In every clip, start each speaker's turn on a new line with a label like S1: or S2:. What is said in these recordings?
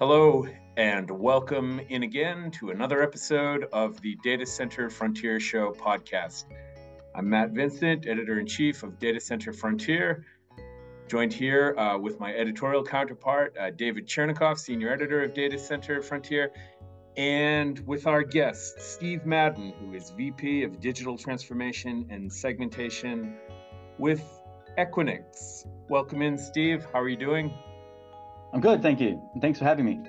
S1: Hello, and welcome in again to another episode of the Data Center Frontier Show podcast. I'm Matt Vincent, editor in chief of Data Center Frontier, joined here uh, with my editorial counterpart, uh, David Chernicoff, senior editor of Data Center Frontier, and with our guest, Steve Madden, who is VP of Digital Transformation and Segmentation with Equinix. Welcome in, Steve. How are you doing?
S2: I'm good, thank you. And thanks for having me.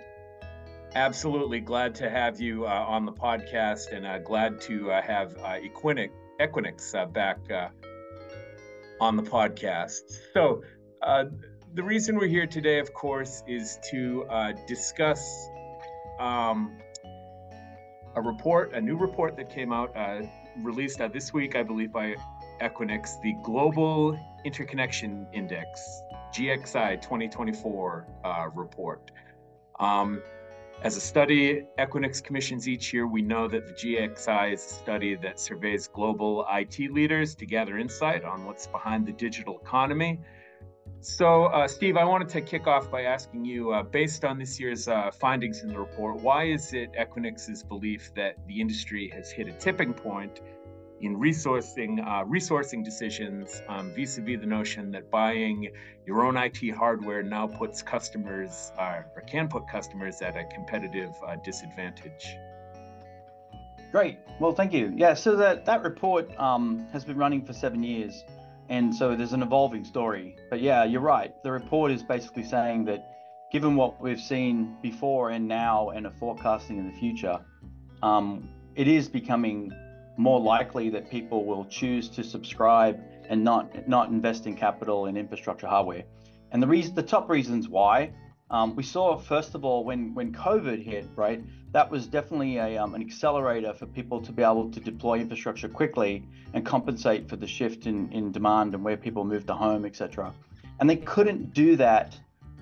S1: Absolutely glad to have you uh, on the podcast and uh, glad to uh, have uh, Equinix, Equinix uh, back uh, on the podcast. So, the reason we're here today, of course, is to discuss um, a report, a new report that came out, released this week, I believe, by Equinix, the Global Interconnection Index. GXI 2024 uh, report. Um, as a study Equinix commissions each year, we know that the GXI is a study that surveys global IT leaders to gather insight on what's behind the digital economy. So, uh, Steve, I wanted to kick off by asking you, uh, based on this year's uh, findings in the report, why is it Equinix's belief that the industry has hit a tipping point in resourcing uh, resourcing decisions um, vis-a-vis the notion that buying your own IT hardware now puts customers uh, or can put customers at a competitive uh, disadvantage.
S2: Great. Well, thank you. Yeah. So that that report um, has been running for seven years, and so there's an evolving story. But yeah, you're right. The report is basically saying that given what we've seen before and now and are forecasting in the future, um, it is becoming more likely that people will choose to subscribe and not not invest in capital and infrastructure hardware. And the reason, the top reasons why, um, we saw first of all when when COVID hit, right? That was definitely a um, an accelerator for people to be able to deploy infrastructure quickly and compensate for the shift in in demand and where people moved to home, etc. And they couldn't do that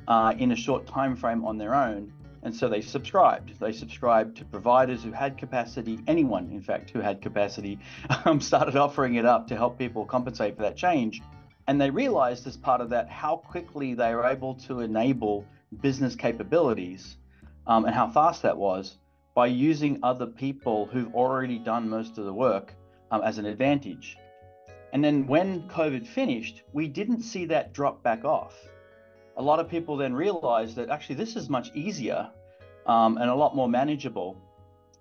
S2: uh, in a short time frame on their own and so they subscribed. They subscribed to providers who had capacity, anyone, in fact, who had capacity, um, started offering it up to help people compensate for that change. And they realized as part of that how quickly they were able to enable business capabilities um, and how fast that was by using other people who've already done most of the work um, as an advantage. And then when COVID finished, we didn't see that drop back off a lot of people then realize that actually this is much easier um, and a lot more manageable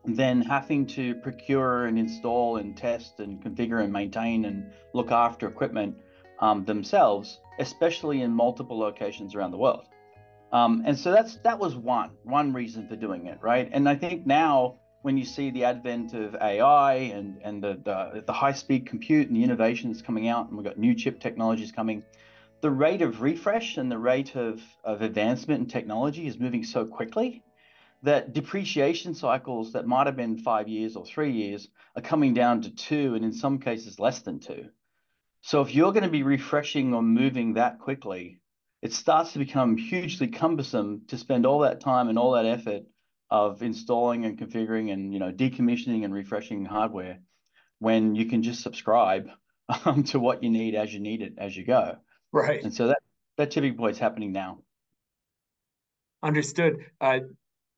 S2: than having to procure and install and test and configure and maintain and look after equipment um, themselves, especially in multiple locations around the world. Um, and so that's that was one one reason for doing it, right? And I think now when you see the advent of AI and and the the, the high speed compute and the innovation that's coming out, and we've got new chip technologies coming, the rate of refresh and the rate of, of advancement in technology is moving so quickly that depreciation cycles that might have been five years or three years are coming down to two, and in some cases, less than two. So if you're going to be refreshing or moving that quickly, it starts to become hugely cumbersome to spend all that time and all that effort of installing and configuring and you know decommissioning and refreshing hardware when you can just subscribe um, to what you need as you need it as you go.
S1: Right.
S2: And so that that tipping point is happening now.
S1: Understood. Uh,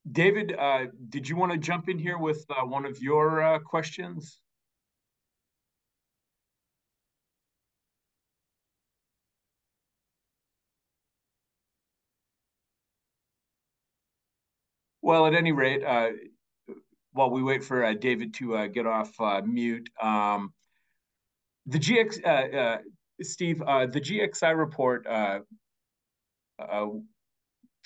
S1: David, uh, did you want to jump in here with uh, one of your uh, questions? Well, at any rate, uh, while we wait for uh, David to get off mute, um, the GX Steve, uh, the GXI report uh, uh,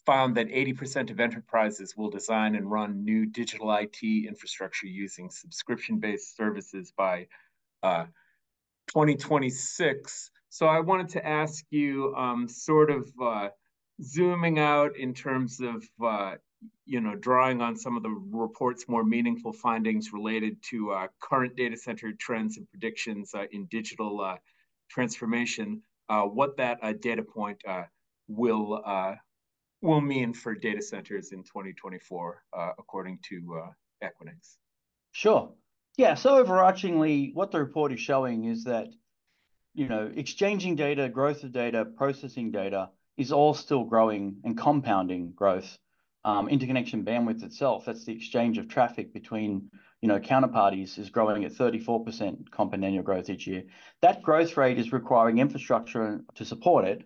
S1: found that 80% of enterprises will design and run new digital IT infrastructure using subscription-based services by 2026. So I wanted to ask you, um, sort of uh, zooming out in terms of, uh, you know, drawing on some of the report's more meaningful findings related to uh, current data center trends and predictions in digital transformation, uh, what that uh, data point uh, will will mean for data centers in 2024, according to Equinix.
S2: Sure. Yeah. So overarchingly, what the report is showing is that, you know, exchanging data, growth of data, processing data is all still growing and compounding growth um, interconnection bandwidth itself, that's the exchange of traffic between you know counterparties, is growing at 34% compound annual growth each year. That growth rate is requiring infrastructure to support it.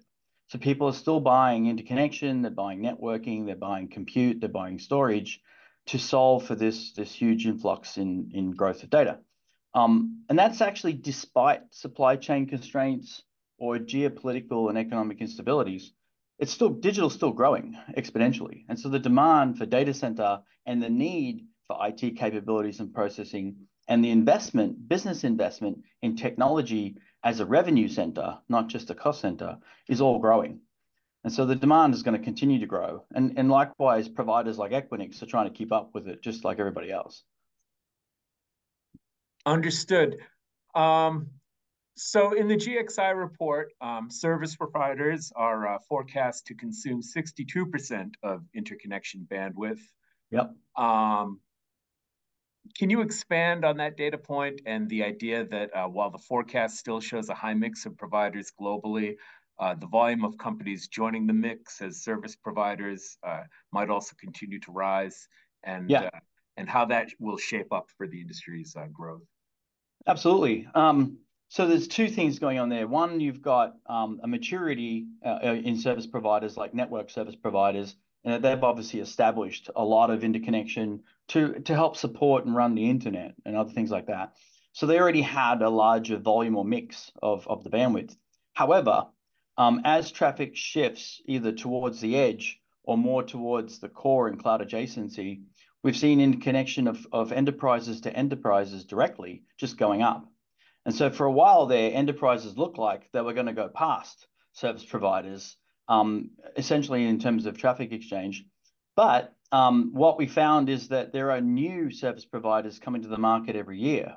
S2: So people are still buying interconnection, they're buying networking, they're buying compute, they're buying storage to solve for this this huge influx in in growth of data. Um, and that's actually despite supply chain constraints or geopolitical and economic instabilities it's still digital still growing exponentially. And so the demand for data center and the need for IT capabilities and processing and the investment, business investment in technology as a revenue center, not just a cost center, is all growing. And so the demand is going to continue to grow. And, and likewise, providers like Equinix are trying to keep up with it, just like everybody else.
S1: Understood. Um, so in the GXI report, um, service providers are uh, forecast to consume 62% of interconnection bandwidth.
S2: Yep.
S1: Um, can you expand on that data point and the idea that uh, while the forecast still shows a high mix of providers globally, uh, the volume of companies joining the mix as service providers uh, might also continue to rise, and. Uh, how that will shape up for the industry's uh, growth?
S2: Absolutely. Um, so there's two things going on there. One, you've got um, a maturity in service providers like network service providers, and they've obviously established a lot of interconnection to to help support and run the internet and other things like that. So they already had a larger volume or mix of of the bandwidth. However, um, as traffic shifts either towards the edge or more towards the core and cloud adjacency, we've seen interconnection of, of enterprises to enterprises directly just going up. And so for a while there, enterprises looked like they were going to go past service providers, um, essentially in terms of traffic exchange. But um, what we found is that there are new service providers coming to the market every year.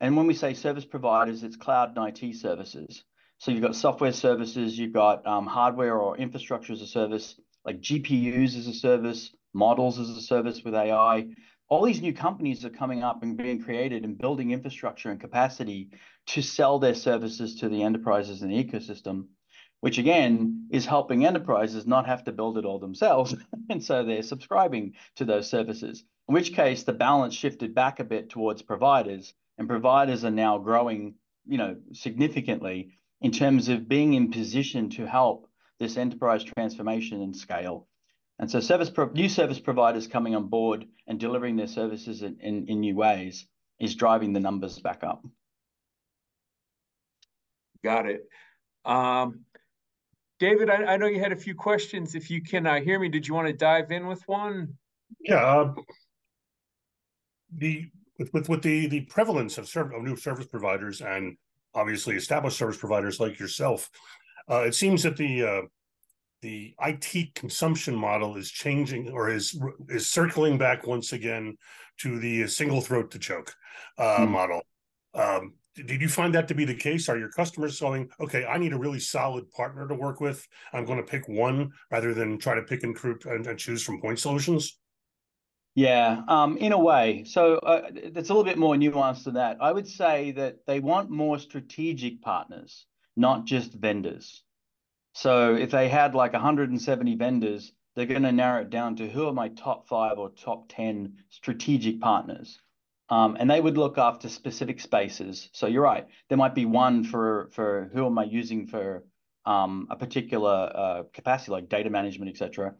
S2: And when we say service providers, it's cloud and IT services. So you've got software services, you've got um, hardware or infrastructure as a service, like GPUs as a service, models as a service with AI all these new companies are coming up and being created and building infrastructure and capacity to sell their services to the enterprises in the ecosystem, which again is helping enterprises not have to build it all themselves. and so they're subscribing to those services, in which case the balance shifted back a bit towards providers, and providers are now growing, you know, significantly in terms of being in position to help this enterprise transformation and scale. And so service pro- new service providers coming on board and delivering their services in, in, in new ways is driving the numbers back up.
S1: Got it. Um, David, I, I, know you had a few questions. If you can uh, hear me, did you want to dive in with one?
S3: Yeah. Uh, the with, with with the the prevalence of, serv- of new service providers and obviously established service providers like yourself, uh, it seems that the uh, the IT consumption model is changing or is is circling back once again to the single throat to choke uh, mm. model. Um, did you find that to be the case? Are your customers going, okay, I need a really solid partner to work with. I'm going to pick one rather than try to pick and, and, and choose from point solutions?
S2: Yeah, um, in a way. So uh, it's a little bit more nuanced than that. I would say that they want more strategic partners, not just vendors. So if they had like 170 vendors, they're going to narrow it down to who are my top five or top 10 strategic partners. Um, and they would look after specific spaces. So you're right. There might be one for for who am I using for um, a particular uh, capacity, like data management, etc.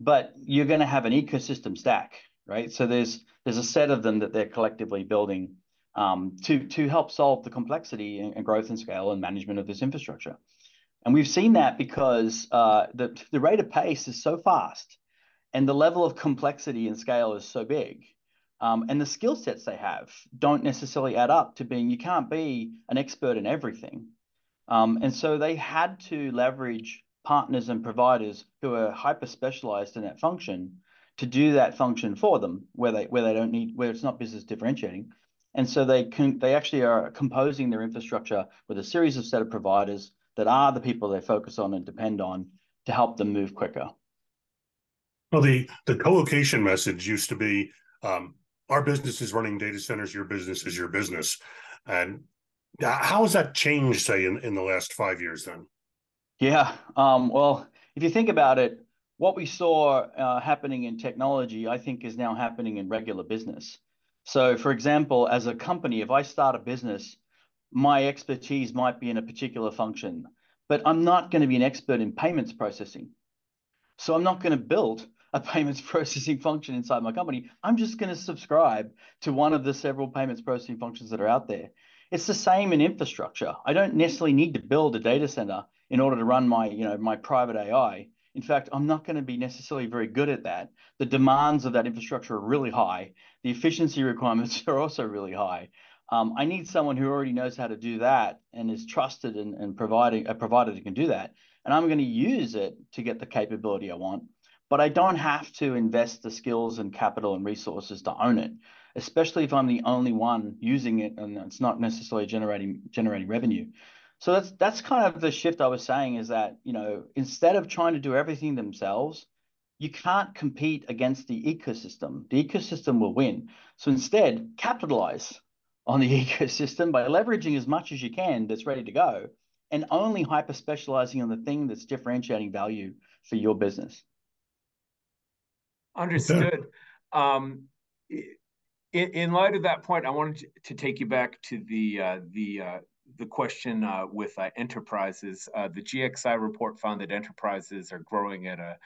S2: But you're going to have an ecosystem stack, right? So there's there's a set of them that they're collectively building um, to to help solve the complexity and, and growth and scale and management of this infrastructure. And we've seen that because uh, the, the rate of pace is so fast and the level of complexity and scale is so big. Um, and the skill sets they have don't necessarily add up to being, you can't be an expert in everything. Um, and so they had to leverage partners and providers who are hyper specialized in that function to do that function for them where they where they don't need where it's not business differentiating and so they can they actually are composing their infrastructure with a series of set of providers that are the people they focus on and depend on to help them move quicker.
S3: Well, the the co-location message used to be um, our business is running data centers, your business is your business. And how has that changed, say, in, in the last five years then?
S2: Yeah. Um, well, if you think about it, what we saw uh, happening in technology, I think, is now happening in regular business. So, for example, as a company, if I start a business, my expertise might be in a particular function, but I'm not going to be an expert in payments processing. So, I'm not going to build a payments processing function inside my company. I'm just going to subscribe to one of the several payments processing functions that are out there. It's the same in infrastructure. I don't necessarily need to build a data center in order to run my, you know, my private AI. In fact, I'm not going to be necessarily very good at that. The demands of that infrastructure are really high. The efficiency requirements are also really high. Um, I need someone who already knows how to do that and is trusted and, and providing a provider that can do that. And I'm going to use it to get the capability I want. But I don't have to invest the skills and capital and resources to own it especially if I'm the only one using it and it's not necessarily generating generating revenue. So that's that's kind of the shift I was saying is that you know instead of trying to do everything themselves, you can't compete against the ecosystem. The ecosystem will win. So instead, capitalize on the ecosystem by leveraging as much as you can that's ready to go, and only hyper specializing on the thing that's differentiating value for your business.
S1: Understood. Um, in, in light of that point, I wanted to, to take you back to the uh, the uh, the question uh, with uh, enterprises. Uh, the GXI report found that enterprises are growing at a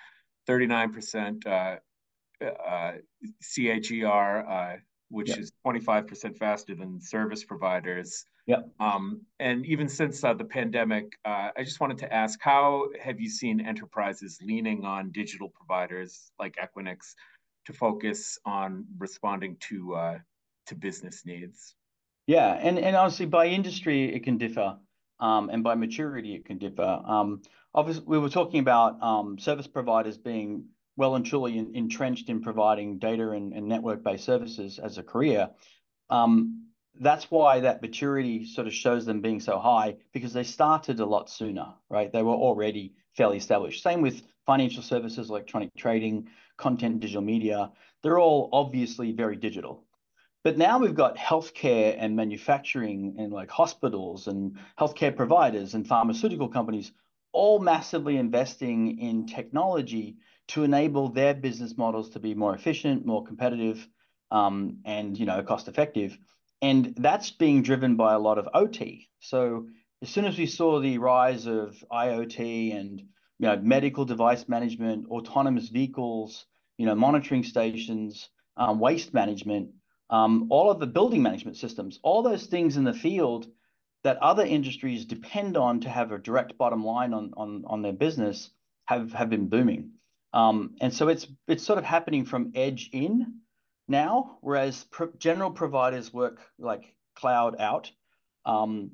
S1: 39% uh, CAGR, which yep. is 25% faster than service providers.
S2: Yeah.
S1: Um, and even since the pandemic, I just wanted to ask, how have you seen enterprises leaning on digital providers like Equinix to focus on responding to uh, to business needs.
S2: Yeah, and and obviously by industry it can differ, um, and by maturity it can differ. Um, obviously, we were talking about um, service providers being well and truly in, entrenched in providing data and, and network-based services as a career. Um, that's why that maturity sort of shows them being so high because they started a lot sooner, right? They were already fairly established. Same with financial services, electronic trading, content, digital media. They're all obviously very digital. But now we've got healthcare and manufacturing and like hospitals and healthcare providers and pharmaceutical companies all massively investing in technology to enable their business models to be more efficient, more competitive, um, and you know cost effective. And that's being driven by a lot of OT. So as soon as we saw the rise of IoT and you know, medical device management, autonomous vehicles, you know, monitoring stations, um, waste management, um, all of the building management systems, all those things in the field that other industries depend on to have a direct bottom line on on, on their business have have been booming. Um, and so it's it's sort of happening from edge in now, whereas pro general providers work like cloud out. Um,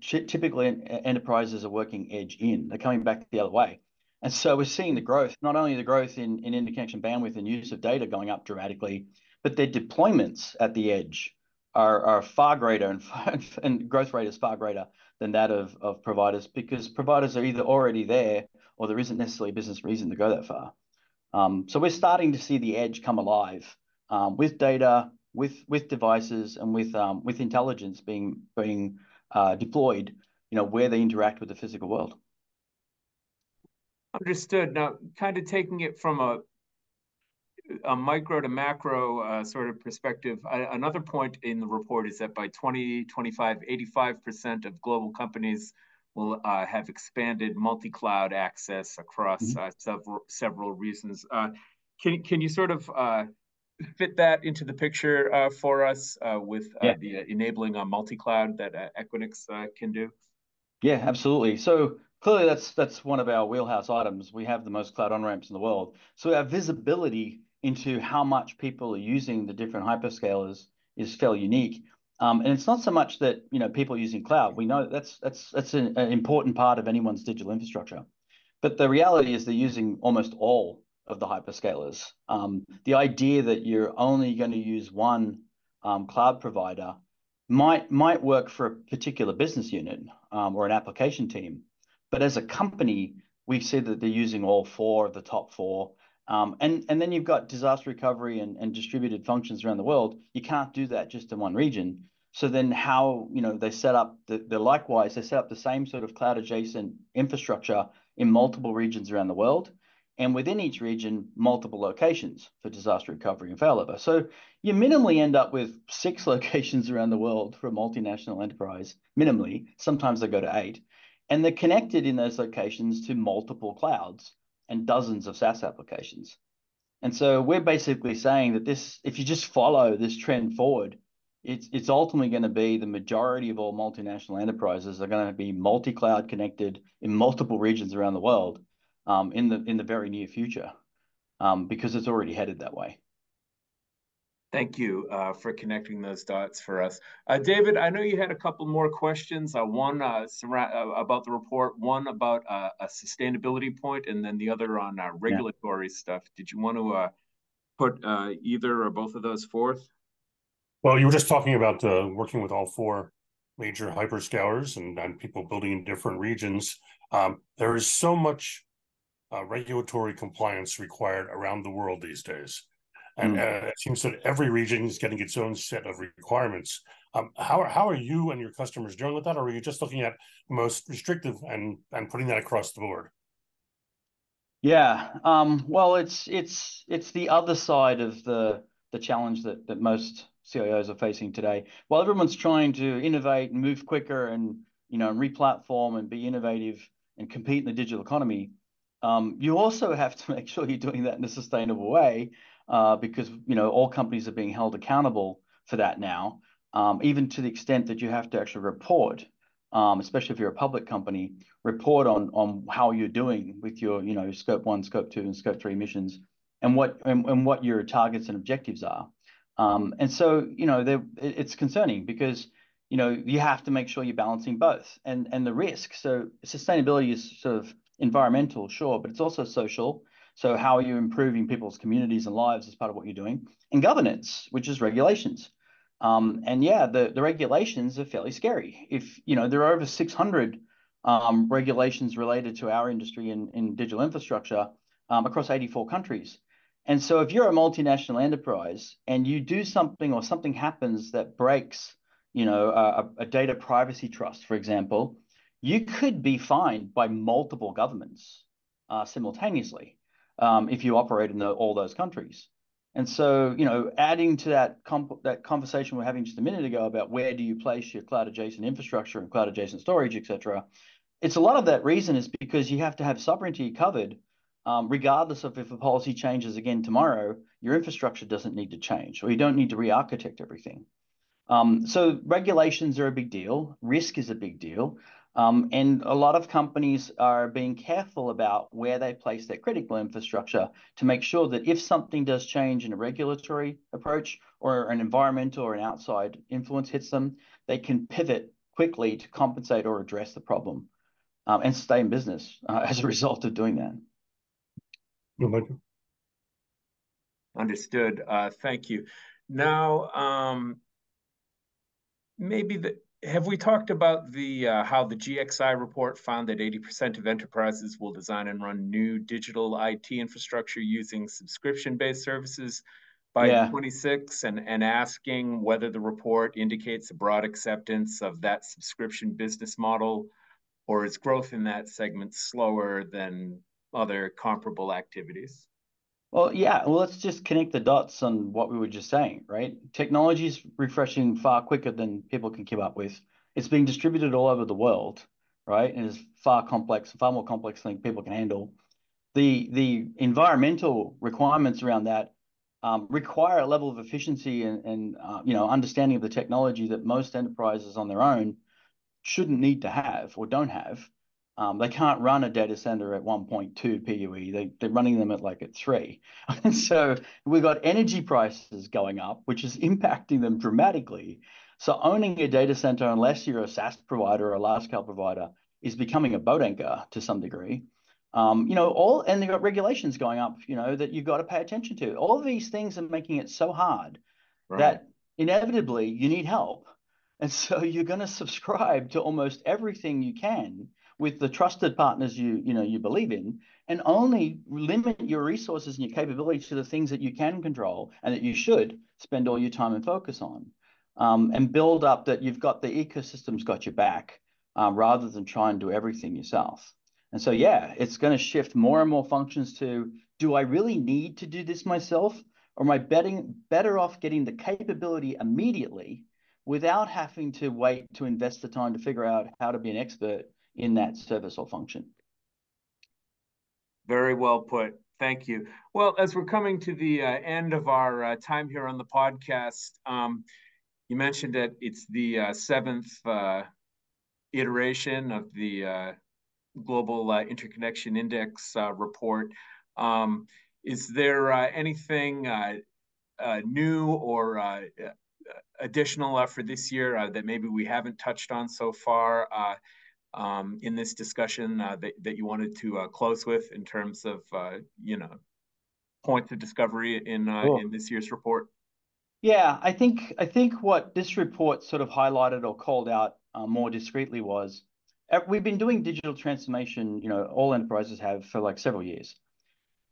S2: typically enterprises are working edge in. They're coming back the other way. And so we're seeing the growth, not only the growth in, in interconnection bandwidth and use of data going up dramatically, but their deployments at the edge are, are far greater and, and growth rate is far greater than that of, of providers because providers are either already there or there isn't necessarily a business reason to go that far. Um, so we're starting to see the edge come alive um, with data, with with devices, and with um, with intelligence being being uh, deployed, you know, where they interact with the physical world.
S1: Understood. Now, kind of taking it from a a micro to macro uh, sort of perspective, I, another point in the report is that by 2025, 85% of global companies will uh, have expanded multi-cloud access across mm-hmm. uh, several several reasons. Uh, can can you sort of uh, fit that into the picture uh, for us uh, with uh, yeah. the enabling on multi-cloud that uh, Equinix uh, can do?
S2: Yeah, absolutely. So clearly, that's that's one of our wheelhouse items. We have the most cloud on ramps in the world, so our visibility into how much people are using the different hyperscalers is fairly unique. Um, and it's not so much that you know people using cloud. We know that's that's that's an, an important part of anyone's digital infrastructure, but the reality is they're using almost all of the hyperscalers. Um, the idea that you're only going to use one um, cloud provider might might work for a particular business unit um, or an application team, but as a company, we see that they're using all four of the top four. Um, and then you've got disaster recovery and, distributed functions around the world. You can't do that just in one region. So then how you know they set up the, likewise they set up the same sort of cloud adjacent infrastructure in multiple regions around the world and within each region, multiple locations for disaster recovery and failover. So you minimally end up with six locations around the world for a multinational enterprise, minimally. Sometimes they go to eight. And they're connected in those locations to multiple clouds and dozens of SaaS applications. And so we're basically saying that this, if you just follow this trend forward, it's it's ultimately going to be the majority of all multinational enterprises are going to be multi-cloud connected in multiple regions around the world um, in the in the very near future, um, because it's already headed that way.
S1: Thank you uh, for connecting those dots for us. Uh, David, I know you had a couple more questions. Uh, one uh, uh, about the report, one about uh, a sustainability point, and then the other on regulatory yeah. stuff. Did you want to put either or both of those forth?
S3: Well, you were just talking about working with all four major hyperscalers and, and people building in different regions. Um, there is so much regulatory compliance required around the world these days and mm. uh, it seems that every region is getting its own set of requirements. Um, how are how are you and your customers dealing with that, or are you just looking at most restrictive and and putting that across the board?
S2: Yeah, um, well, it's it's it's the other side of the the challenge that that most CIOs are facing today. While everyone's trying to innovate and move quicker and you know and replatform and be innovative and compete in the digital economy, um, you also have to make sure you're doing that in a sustainable way uh, because you know all companies are being held accountable for that now, um, even to the extent that you have to actually report, um, especially if you're a public company, report on on how you're doing with your you know scope one, scope two, and scope three emissions, and what and, and what your targets and objectives are. Um, and so you know it's concerning because you know you have to make sure you're balancing both and and the risk. So sustainability is sort of environmental, sure, but it's also social so how are you improving people's communities and lives as part of what you're doing? And governance, which is regulations. Um, and yeah, the, the regulations are fairly scary. If, you know, there are over 600 um, regulations related to our industry in, in digital infrastructure um, across 84 countries. And so if you're a multinational enterprise and you do something or something happens that breaks, you know, a, a data privacy trust, for example, you could be fined by multiple governments uh, simultaneously um, if you operate in the, all those countries. And so, you know, adding to that that conversation we are having just a minute ago about where do you place your cloud adjacent infrastructure and cloud adjacent storage, et cetera, it's a lot of that reason is because you have to have sovereignty covered, um, regardless of if a policy changes again tomorrow, your infrastructure doesn't need to change, or you don't need to re-architect everything. Um, so regulations are a big deal. Risk is a big deal. Um, and a lot of companies are being careful about where they place their critical infrastructure to make sure that if something does change in a regulatory approach or an environmental or an outside influence hits them, they can pivot quickly to compensate or address the problem um, and stay in business uh, as a result of doing that.
S1: Understood. Uh, thank you. Now, um, maybe the have we talked about the uh, how the GXI report found that 80% of enterprises will design and run new digital IT infrastructure using subscription-based services by yeah. 26 and, and asking whether the report indicates a broad acceptance of that subscription business model or is growth in that segment slower than other comparable activities?
S2: Well, yeah. Well, let's just connect the dots on what we were just saying, right? Technology is refreshing far quicker than people can keep up with. It's being distributed all over the world, right? And it's far complex, far more complex than people can handle. The the environmental requirements around that um, require a level of efficiency and, and uh, you know understanding of the technology that most enterprises on their own shouldn't need to have or don't have. Um, they can't run a data center at 1.2 PUE. They, they're running them at like at three. And so we've got energy prices going up, which is impacting them dramatically. So owning a data center, unless you're a SaaS provider or a large scale provider, is becoming a boat anchor to some degree. Um, you know, all and they've got regulations going up, you know, that you've got to pay attention to. All of these things are making it so hard right. that inevitably you need help. And so you're going to subscribe to almost everything you can with the trusted partners you you know you believe in and only limit your resources and your capabilities to the things that you can control and that you should spend all your time and focus on um, and build up that you've got the ecosystem's got your back uh, rather than try and do everything yourself And so, yeah, it's going to shift more and more functions to do I really need to do this myself? Or am I betting, better off getting the capability immediately without having to wait to invest the time to figure out how to be an expert in that service or function?
S1: Very well put. Thank you. Well, as we're coming to the uh, end of our uh, time here on the podcast, um, you mentioned that it's the uh, seventh uh, iteration of the uh, Global uh, Interconnection Index report. Um, is there anything new or additional for this year that maybe we haven't touched on so far? Um, in this discussion uh, that, that you wanted to uh, close with in terms of, uh, you know, points of discovery in, uh, cool. in this year's report?
S2: Yeah, I think I think what this report sort of highlighted or called out uh, more discreetly was uh, we've been doing digital transformation, you know, all enterprises have for like several years.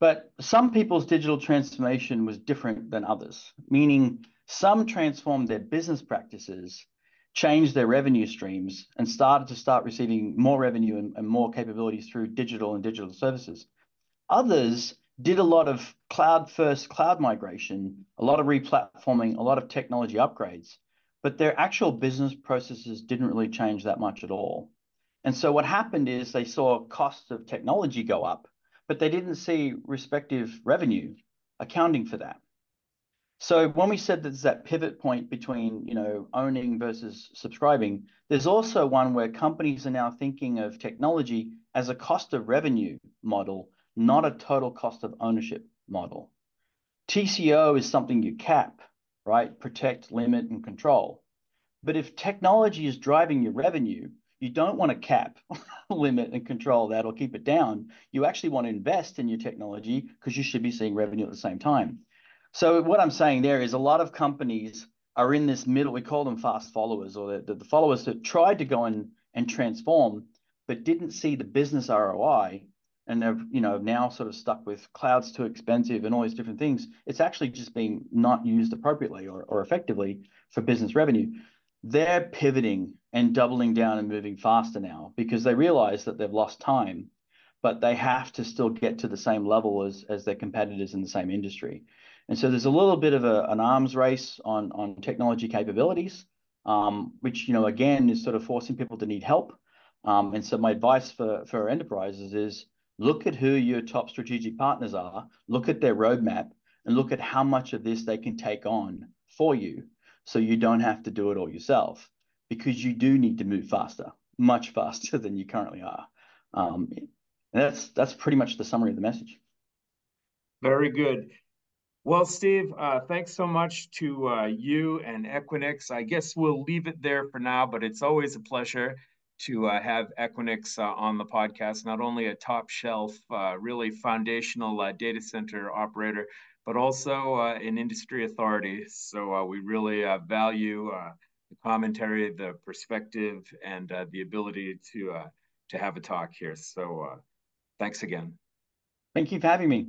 S2: But some people's digital transformation was different than others, meaning some transformed their business practices changed their revenue streams and started to start receiving more revenue and, and more capabilities through digital and digital services. Others did a lot of cloud first cloud migration, a lot of replatforming, a lot of technology upgrades, but their actual business processes didn't really change that much at all. And so what happened is they saw costs of technology go up, but they didn't see respective revenue accounting for that. So when we said there's that pivot point between, you know, owning versus subscribing, there's also one where companies are now thinking of technology as a cost of revenue model, not a total cost of ownership model. TCO is something you cap, right? Protect, limit, and control. But if technology is driving your revenue, you don't want to cap, limit, and control that or keep it down. You actually want to invest in your technology because you should be seeing revenue at the same time. So what I'm saying there is a lot of companies are in this middle. We call them fast followers, or the, the followers that tried to go and and transform, but didn't see the business ROI, and they've you know now sort of stuck with clouds too expensive and all these different things. It's actually just being not used appropriately or, or effectively for business revenue. They're pivoting and doubling down and moving faster now because they realize that they've lost time, but they have to still get to the same level as as their competitors in the same industry. And so there's a little bit of a, an arms race on, on technology capabilities, um, which, you know, again, is sort of forcing people to need help. Um, and so my advice for, for enterprises is look at who your top strategic partners are, look at their roadmap, and look at how much of this they can take on for you so you don't have to do it all yourself because you do need to move faster, much faster than you currently are. Um, and that's that's pretty much the summary of the message.
S1: Very good. Well, Steve, uh, thanks so much to uh, you and Equinix. I guess we'll leave it there for now, but it's always a pleasure to uh, have Equinix uh, on the podcast, not only a top shelf, uh, really foundational uh, data center operator, but also an industry authority. So we really value the commentary, the perspective, and the ability to, to have a talk here. So thanks again.
S2: Thank you for having me.